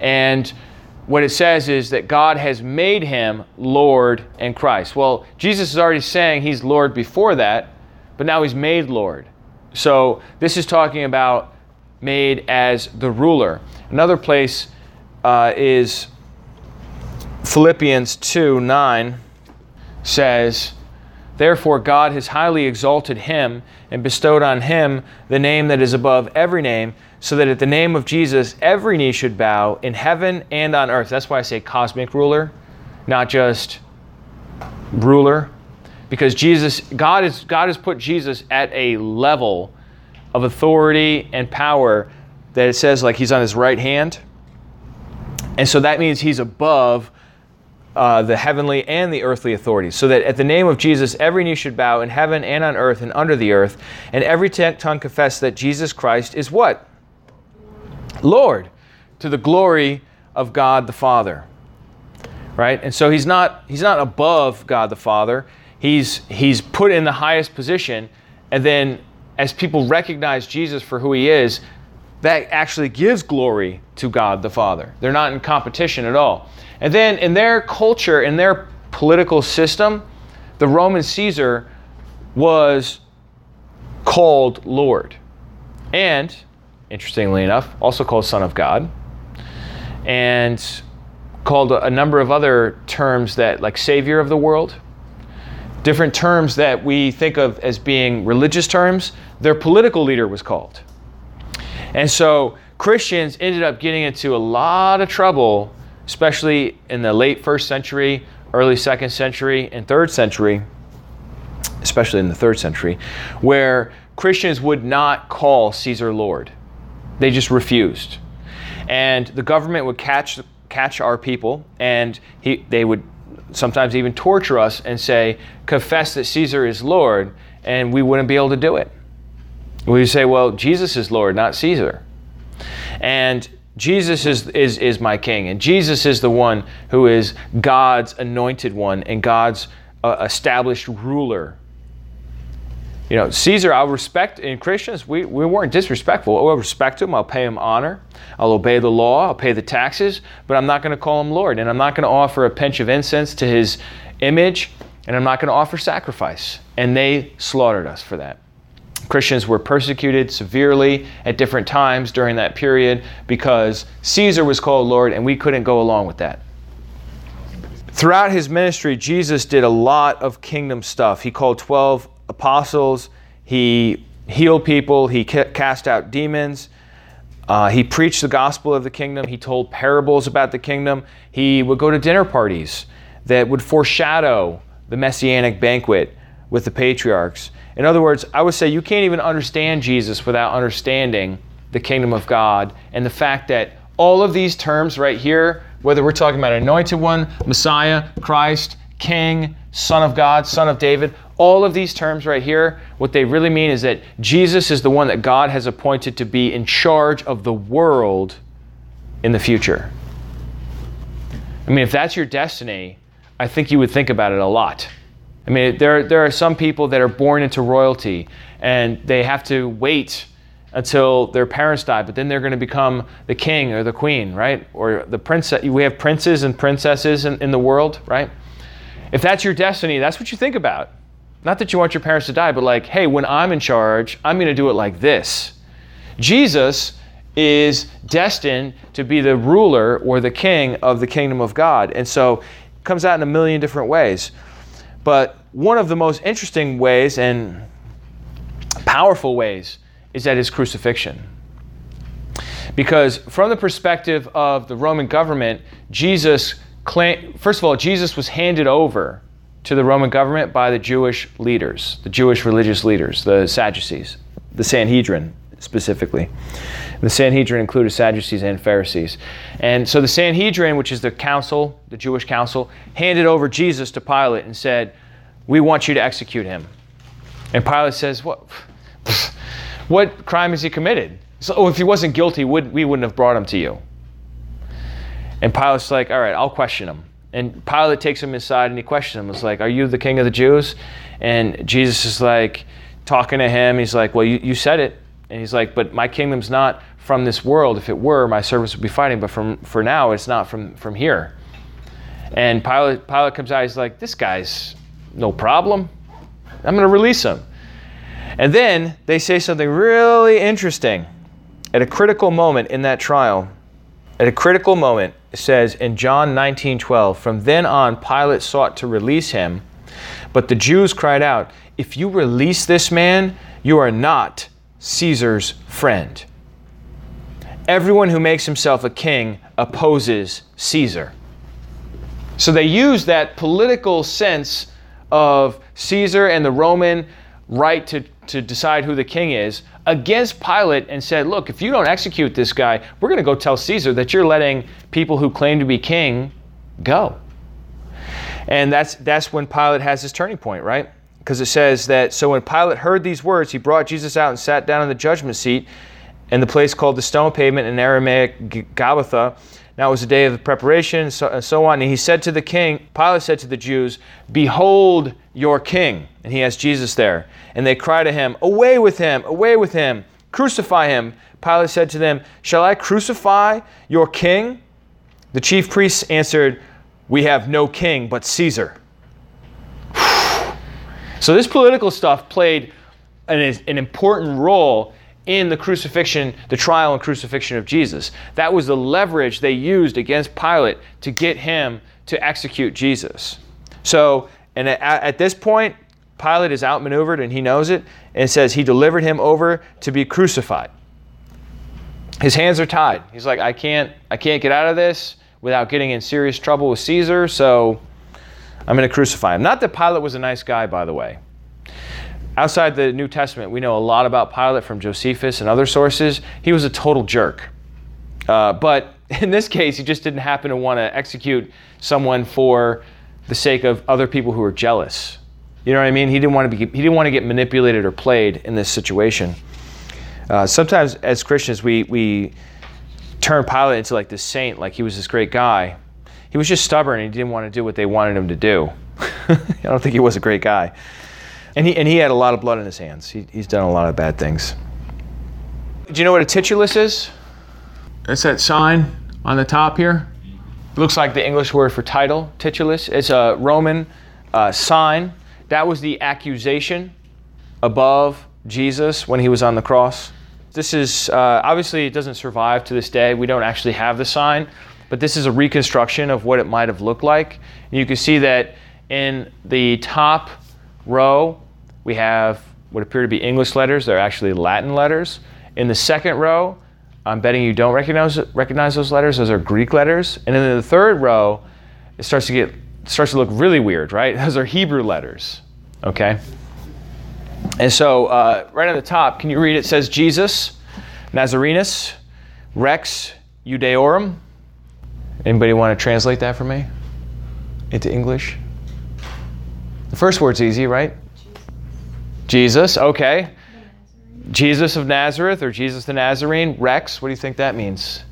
and what it says is that God has made him Lord and Christ. Well, Jesus is already saying he's Lord before that, but now he's made Lord. So this is talking about made as the ruler. Another place uh, is Philippians 2 9 says, Therefore, God has highly exalted him and bestowed on him the name that is above every name, so that at the name of Jesus every knee should bow in heaven and on earth. That's why I say cosmic ruler, not just ruler. Because Jesus, God, is, God has put Jesus at a level of authority and power that it says like he's on his right hand. And so that means he's above uh, the heavenly and the earthly authorities, so that at the name of Jesus, every knee should bow in heaven and on earth and under the earth, and every tongue confess that Jesus Christ is what? Lord, to the glory of God the Father. Right? And so he's not he's not above God the Father. He's he's put in the highest position, and then as people recognize Jesus for who he is, that actually gives glory to God the Father. They're not in competition at all. And then in their culture, in their political system, the Roman Caesar was called Lord. And, interestingly enough, also called Son of God. And called a, number of other terms that, like Savior of the world, different terms that we think of as being religious terms, their political leader was called. And so Christians ended up getting into a lot of trouble especially in the late first century, early second century, and third century, especially in the third century, where Christians would not call Caesar Lord. They just refused. And the government would catch, catch our people, and he, they would sometimes even torture us and say, confess that Caesar is Lord, and we wouldn't be able to do it. We would say, well, Jesus is Lord, not Caesar. And Jesus is, is, is my king, and Jesus is the one who is God's anointed one and God's uh, established ruler. You know, Caesar, I'll respect in Christians, we, we weren't disrespectful. I'll respect him, I'll pay him honor, I'll obey the law, I'll pay the taxes, but I'm not going to call him Lord, and I'm not going to offer a pinch of incense to his image, and I'm not going to offer sacrifice. And they slaughtered us for that. Christians were persecuted severely at different times during that period because Caesar was called Lord and we couldn't go along with that. Throughout his ministry, Jesus did a lot of kingdom stuff. He called 12 apostles, he healed people, he cast out demons. Uh, he preached the gospel of the kingdom. He told parables about the kingdom. He would go to dinner parties that would foreshadow the messianic banquet with the patriarchs. In other words, I would say you can't even understand Jesus without understanding the kingdom of God and the fact that all of these terms right here, whether we're talking about anointed one, Messiah, Christ, King, Son of God, Son of David, All of these terms right here, what they really mean is that Jesus is the one that God has appointed to be in charge of the world in the future. I mean, if that's your destiny, I think you would think about it a lot. I mean, there, there are some people that are born into royalty and they have to wait until their parents die, but then they're going to become the king or the queen, right? Or the princess. We have princes and princesses in, in the world, right? If that's your destiny, that's what you think about. Not that you want your parents to die, but like, hey, when I'm in charge, I'm going to do it like this. Jesus is destined to be the ruler or the king of the kingdom of God. And so it comes out in a million different ways. But one of the most interesting ways and powerful ways is at his crucifixion. Because from the perspective of the Roman government, Jesus claimed, first of all, Jesus was handed over to the Roman government by the Jewish leaders, the Jewish religious leaders, the Sadducees, the Sanhedrin specifically. The Sanhedrin included Sadducees and Pharisees. And so the Sanhedrin, which is the council, the Jewish council, handed over Jesus to Pilate and said, We want you to execute him. And Pilate says, What? What crime has he committed? So, oh, if he wasn't guilty, would, we wouldn't have brought him to you. And Pilate's like, all right, I'll question him. And Pilate takes him aside and he questions him. It's like, are you the king of the Jews? And Jesus is like, talking to him. He's like, well, you, you said it. And he's like, but my kingdom's not from this world. If it were, my servants would be fighting. But from, for now, it's not from, from here. And Pilate, Pilate comes out. He's like, this guy's no problem. I'm going to release him. And then they say something really interesting at a critical moment in that trial. At a critical moment, it says in John 19 12, from then on, Pilate sought to release him, but the Jews cried out, If you release this man, you are not Caesar's friend. Everyone who makes himself a king opposes Caesar. So they use that political sense of Caesar and the Roman right to, to decide who the king is against Pilate and said, Look, if you don't execute this guy, we're going to go tell Caesar that you're letting people who claim to be king go. And that's, that's when Pilate has his turning point, right? Because it says that, so when Pilate heard these words, he brought Jesus out and sat down in the judgment seat in the place called the stone pavement in Aramaic Gabbatha. Now it was a day of preparation, so, and so on. And he said to the king, Pilate said to the Jews, Behold your king. And he has Jesus there. And they cry to him, Away with him, away with him, crucify him. Pilate said to them, Shall I crucify your king? The chief priests answered, We have no king but Caesar. so this political stuff played an, an important role in the crucifixion, the trial and crucifixion of Jesus. That was the leverage they used against Pilate to get him to execute Jesus. So, and at, at this point, Pilate is outmaneuvered and he knows it and says he delivered him over to be crucified. His hands are tied. He's like, I can't, I can't get out of this without getting in serious trouble with Caesar, so I'm going to crucify him. Not that Pilate was a nice guy, by the way outside the New Testament, we know a lot about Pilate from Josephus and other sources. He was a total jerk. Uh, but in this case, he just didn't happen to want to execute someone for the sake of other people who were jealous. You know what I mean? He didn't want to be. He didn't want to get manipulated or played in this situation. Uh, sometimes, as Christians, we we turn Pilate into like this saint, like he was this great guy. He was just stubborn and he didn't want to do what they wanted him to do. I don't think he was a great guy. And he, and he had a lot of blood on his hands. He, he's done a lot of bad things. Do you know what a titulus is? It's that sign on the top here. It looks like the English word for title, titulus. It's a Roman uh, sign. That was the accusation above Jesus when he was on the cross. This is uh, obviously it doesn't survive to this day. We don't actually have the sign, but this is a reconstruction of what it might have looked like. And you can see that in the top row we have what appear to be English letters. They're actually Latin letters. In the second row, I'm betting you don't recognize, recognize those letters. Those are Greek letters. And then in the third row, it starts to get starts to look really weird, right? Those are Hebrew letters. Okay. And so, uh, right on the top, can you read? It says Jesus, Nazarenus, Rex Judaeorum. Anybody want to translate that for me into English? The first word's easy, right? Jesus, okay. Jesus of Nazareth or Jesus the Nazarene. Rex, what do you think that means?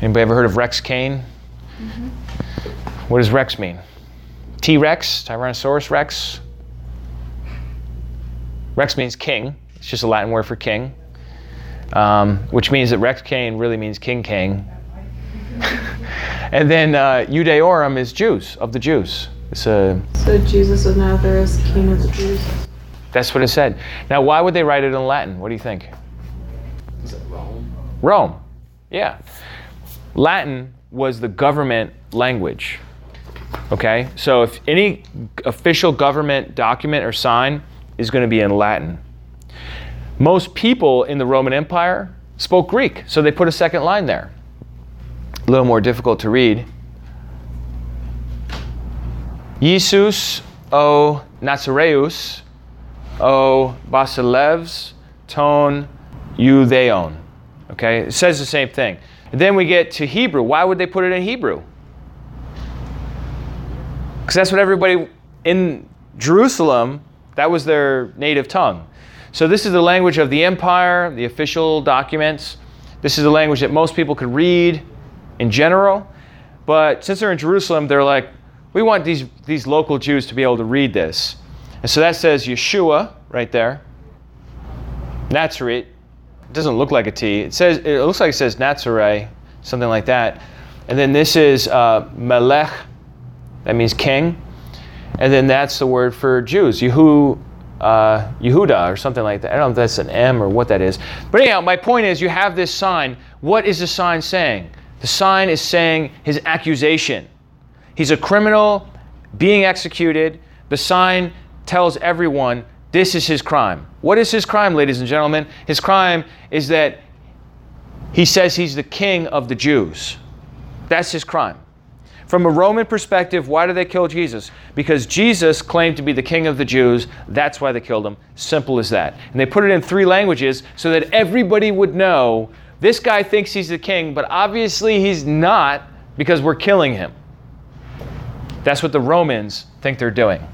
Anybody ever heard of Rex Kane? What does Rex mean? T Rex, Tyrannosaurus Rex. Rex means king. It's just a Latin word for king, um, which means that Rex Kane really means King King. and then uh, Judaeorum is Jews, of the Jews. It's a, So Jesus of Nazareth, King of the Jews. that's what it said. Now, why would they write it in Latin? What do you think? Is it Rome? Rome. Yeah. Latin was the government language. Okay? So if any official government document or sign is going to be in Latin. Most people in the Roman Empire spoke Greek, so they put a second line there. A little more difficult to read. Jesus o Nazareus o Basileus ton Judeon. Okay, it says the same thing. And then we get to Hebrew. Why would they put it in Hebrew? Because that's what everybody in Jerusalem, that was their native tongue. So this is the language of the empire, the official documents. This is the language that most people could read in general. But since they're in Jerusalem, they're like, we want these, these local Jews to be able to read this. And so that says Yeshua right there. Nazareth. It doesn't look like a T. It says it looks like it says Nazare, something like that. And then this is uh, Melech. That means king. And then that's the word for Jews, Yehu, uh, Yehuda, or something like that. I don't know if that's an M or what that is. But anyhow, my point is you have this sign. What is the sign saying? The sign is saying his accusation. He's a criminal being executed. The sign tells everyone this is his crime. What is his crime, ladies and gentlemen? His crime is that he says he's the king of the Jews. That's his crime. From a Roman perspective, why did they kill Jesus? Because Jesus claimed to be the king of the Jews. That's why they killed him. Simple as that. And they put it in three languages so that everybody would know this guy thinks he's the king, but obviously he's not because we're killing him. That's what the Romans think they're doing.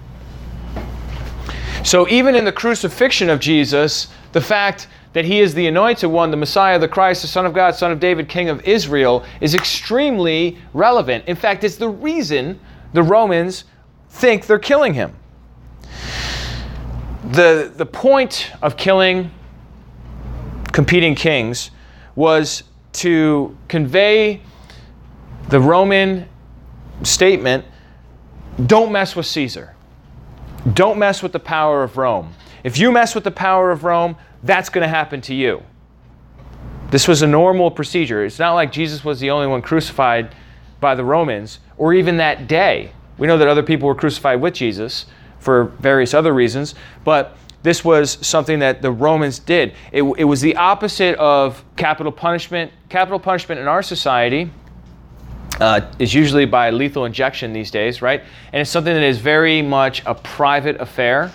So even in the crucifixion of Jesus, the fact that he is the anointed one, the Messiah, the Christ, the Son of God, Son of David, King of Israel, is extremely relevant. In fact, it's the reason the Romans think they're killing him. The, the point of killing competing kings was to convey the Roman statement don't mess with Caesar. Don't mess with the power of Rome. If you mess with the power of Rome, that's going to happen to you. This was a normal procedure. It's not like Jesus was the only one crucified by the Romans, or even that day. We know that other people were crucified with Jesus for various other reasons, but this was something that the Romans did. It, it was the opposite of capital punishment. Capital punishment in our society uh, is usually by lethal injection these days, right? And it's something that is very much a private affair.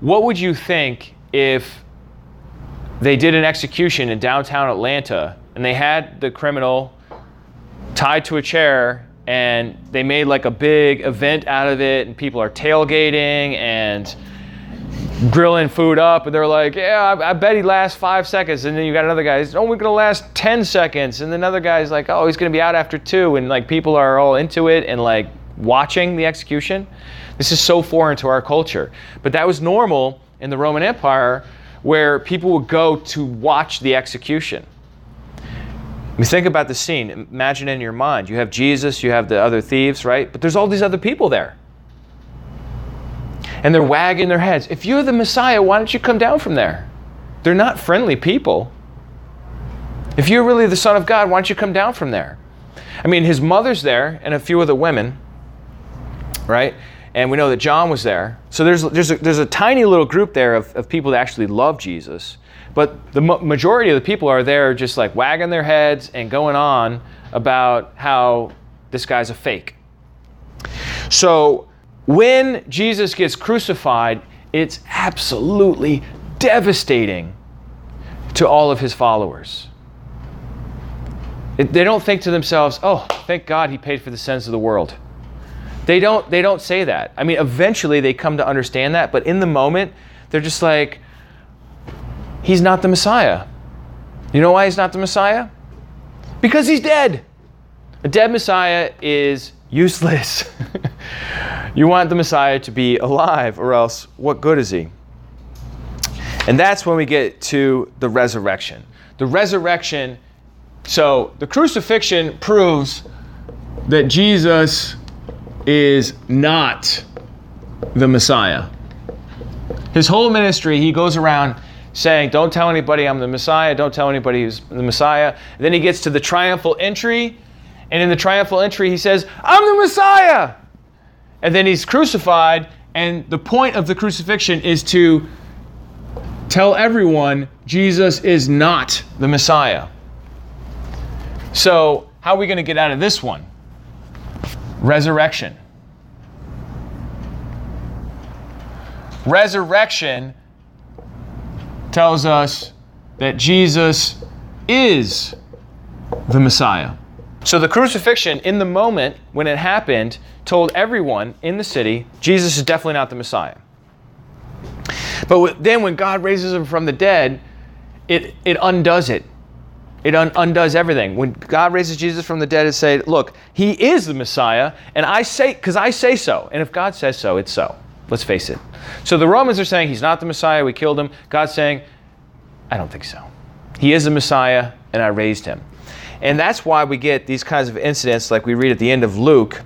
What would you think if they did an execution in downtown Atlanta and they had the criminal tied to a chair and they made like a big event out of it and people are tailgating and grilling food up and they're like yeah I, I, bet he lasts five seconds and then you got another guy oh, he's only gonna last 10 seconds and another guy's like oh he's gonna be out after two and like people are all into it and like watching the execution this is so foreign to our culture but that was normal in the roman empire where people would go to watch the execution I mean, think about the scene. Imagine in your mind. You have Jesus, you have the other thieves, right? But there's all these other people there and they're wagging their heads. If you're the Messiah, why don't you come down from there? They're not friendly people. If you're really the Son of God, why don't you come down from there? I mean, his mother's there and a few of the women, right? And we know that John was there. So there's, there's, a, there's a tiny little group there of, of people that actually love Jesus. But the majority of the people are there just like wagging their heads and going on about how this guy's a fake. So when Jesus gets crucified, it's absolutely devastating to all of his followers. They don't think to themselves, oh, thank God he paid for the sins of the world. They don't, they don't say that. I mean, eventually they come to understand that, but in the moment, they're just like, he's not the Messiah. You know why he's not the Messiah? Because he's dead. A dead Messiah is useless. you want the Messiah to be alive, or else what good is he? And that's when we get to the resurrection. The resurrection, so the crucifixion proves that Jesus is not the Messiah. His whole ministry, he goes around saying, Don't tell anybody I'm the Messiah, don't tell anybody he's the Messiah. And then he gets to the triumphal entry, and in the triumphal entry, he says, I'm the Messiah. And then he's crucified, and the point of the crucifixion is to tell everyone Jesus is not the Messiah. So, how are we going to get out of this one? Resurrection. Resurrection tells us that Jesus is the Messiah. So the crucifixion, in the moment when it happened, told everyone in the city Jesus is definitely not the Messiah. But then when God raises him from the dead, it, it undoes it. It un- undoes everything. When God raises Jesus from the dead, it say, look, he is the Messiah, and I say, because I say so. And if God says so, it's so. Let's face it. So the Romans are saying he's not the Messiah, we killed him. God's saying, I don't think so. He is the Messiah, and I raised him. And that's why we get these kinds of incidents like we read at the end of Luke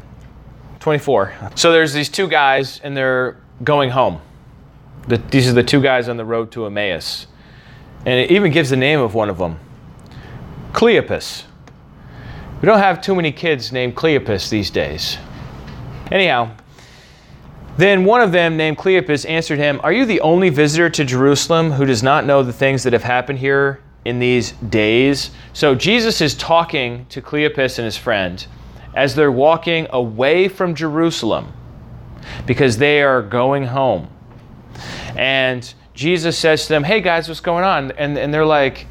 24. So there's these two guys, and they're going home. The, these are the two guys on the road to Emmaus. And it even gives the name of one of them Cleopas. We don't have too many kids named Cleopas these days. Anyhow, then one of them, named Cleopas, answered him, Are you the only visitor to Jerusalem who does not know the things that have happened here in these days? So Jesus is talking to Cleopas and his friend as they're walking away from Jerusalem because they are going home. And Jesus says to them, Hey guys, what's going on? And, and they're like,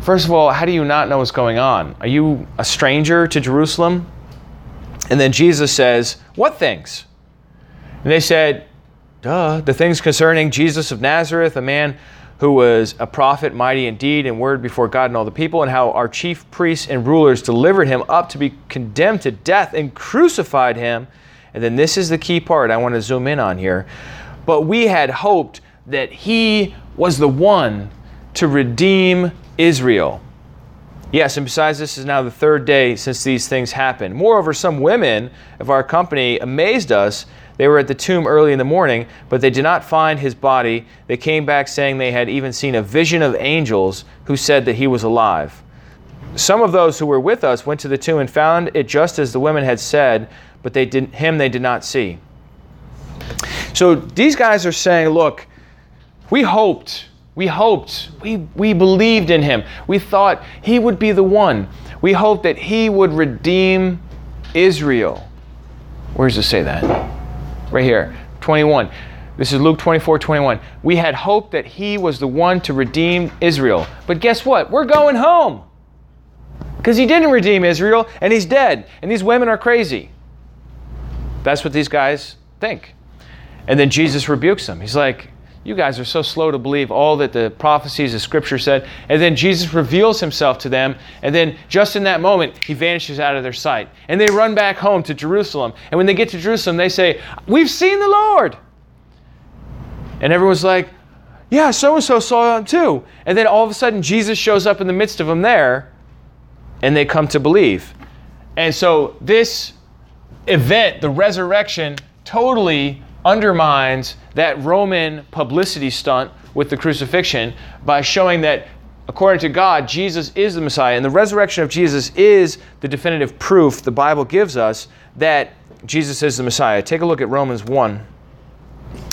First of all, how do you not know what's going on? Are you a stranger to Jerusalem? And then Jesus says, What things? And they said, Duh, the things concerning Jesus of Nazareth, a man who was a prophet, mighty indeed in deed and word before God and all the people, and how our chief priests and rulers delivered him up to be condemned to death and crucified him. And then this is the key part I want to zoom in on here. But we had hoped that he was the one to redeem Israel. Yes, and besides, this is now the third day since these things happened. Moreover, some women of our company amazed us. They were at the tomb early in the morning, but they did not find his body. They came back saying they had even seen a vision of angels who said that he was alive. Some of those who were with us went to the tomb and found it just as the women had said, but they did, him they did not see. So these guys are saying, look, we hoped, we hoped, we, we believed in him. We thought he would be the one. We hoped that he would redeem Israel. Where does it say that? Right here, 21. This is Luke 24, 21. We had hoped that he was the one to redeem Israel. But guess what? We're going home. Because he didn't redeem Israel and he's dead. And these women are crazy. That's what these guys think. And then Jesus rebukes them. He's like, You guys are so slow to believe all that the prophecies of Scripture said. And then Jesus reveals himself to them. And then just in that moment, he vanishes out of their sight. And they run back home to Jerusalem. And when they get to Jerusalem, they say, We've seen the Lord. And everyone's like, Yeah, so and so saw him too. And then all of a sudden, Jesus shows up in the midst of them there. And they come to believe. And so this event, the resurrection, totally undermines that Roman publicity stunt with the crucifixion by showing that, according to God, Jesus is the Messiah. And the resurrection of Jesus is the definitive proof the Bible gives us that Jesus is the Messiah. Take a look at Romans 1.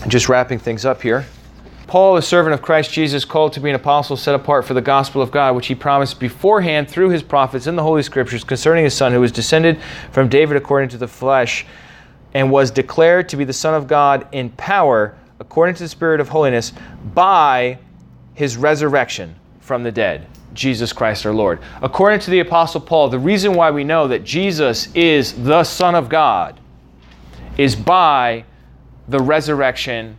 Just wrapping things up here. Paul, a servant of Christ Jesus, called to be an apostle, set apart for the gospel of God, which he promised beforehand through his prophets in the Holy Scriptures concerning his Son, who was descended from David according to the flesh, and was declared to be the Son of God in power, according to the Spirit of holiness, by his resurrection from the dead. Jesus Christ our Lord. According to the Apostle Paul, the reason why we know that Jesus is the Son of God is by the resurrection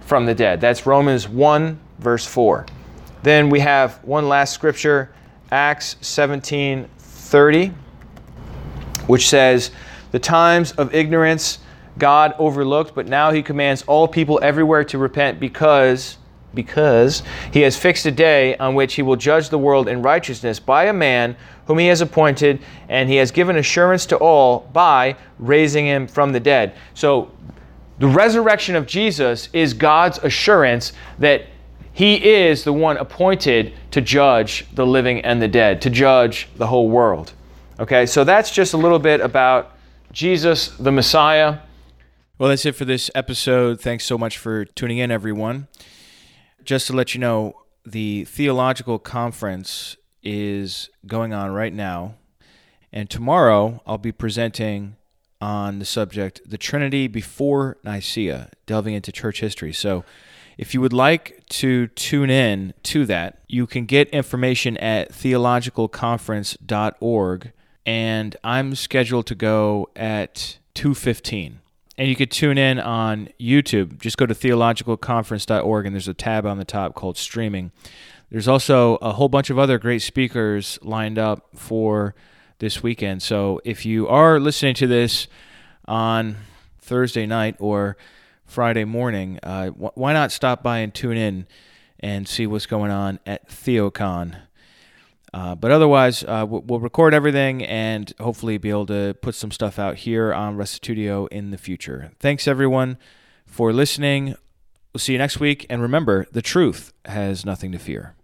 from the dead. That's Romans 1, verse 4. Then we have one last scripture, Acts 17 30, which says, The times of ignorance God overlooked, but now he commands all people everywhere to repent because because he has fixed a day on which he will judge the world in righteousness by a man whom he has appointed, and he has given assurance to all by raising him from the dead. So the resurrection of Jesus is God's assurance that he is the one appointed to judge the living and the dead, to judge the whole world. Okay, so that's just a little bit about Jesus, the Messiah. Well, that's it for this episode. Thanks so much for tuning in, everyone. Just to let you know, the theological conference is going on right now. And tomorrow I'll be presenting on the subject, the Trinity before Nicaea, delving into church history. So if you would like to tune in to that, you can get information at theologicalconference.org and I'm scheduled to go at 2:15. And you could tune in on YouTube. Just go to theologicalconference.org and there's a tab on the top called streaming. There's also a whole bunch of other great speakers lined up for this weekend. So if you are listening to this on Thursday night or Friday morning, uh, wh- why not stop by and tune in and see what's going on at Theocon? Uh, but otherwise, uh, we'll record everything and hopefully be able to put some stuff out here on Restitutio in the future. Thanks, everyone, for listening. We'll see you next week. And remember, the truth has nothing to fear.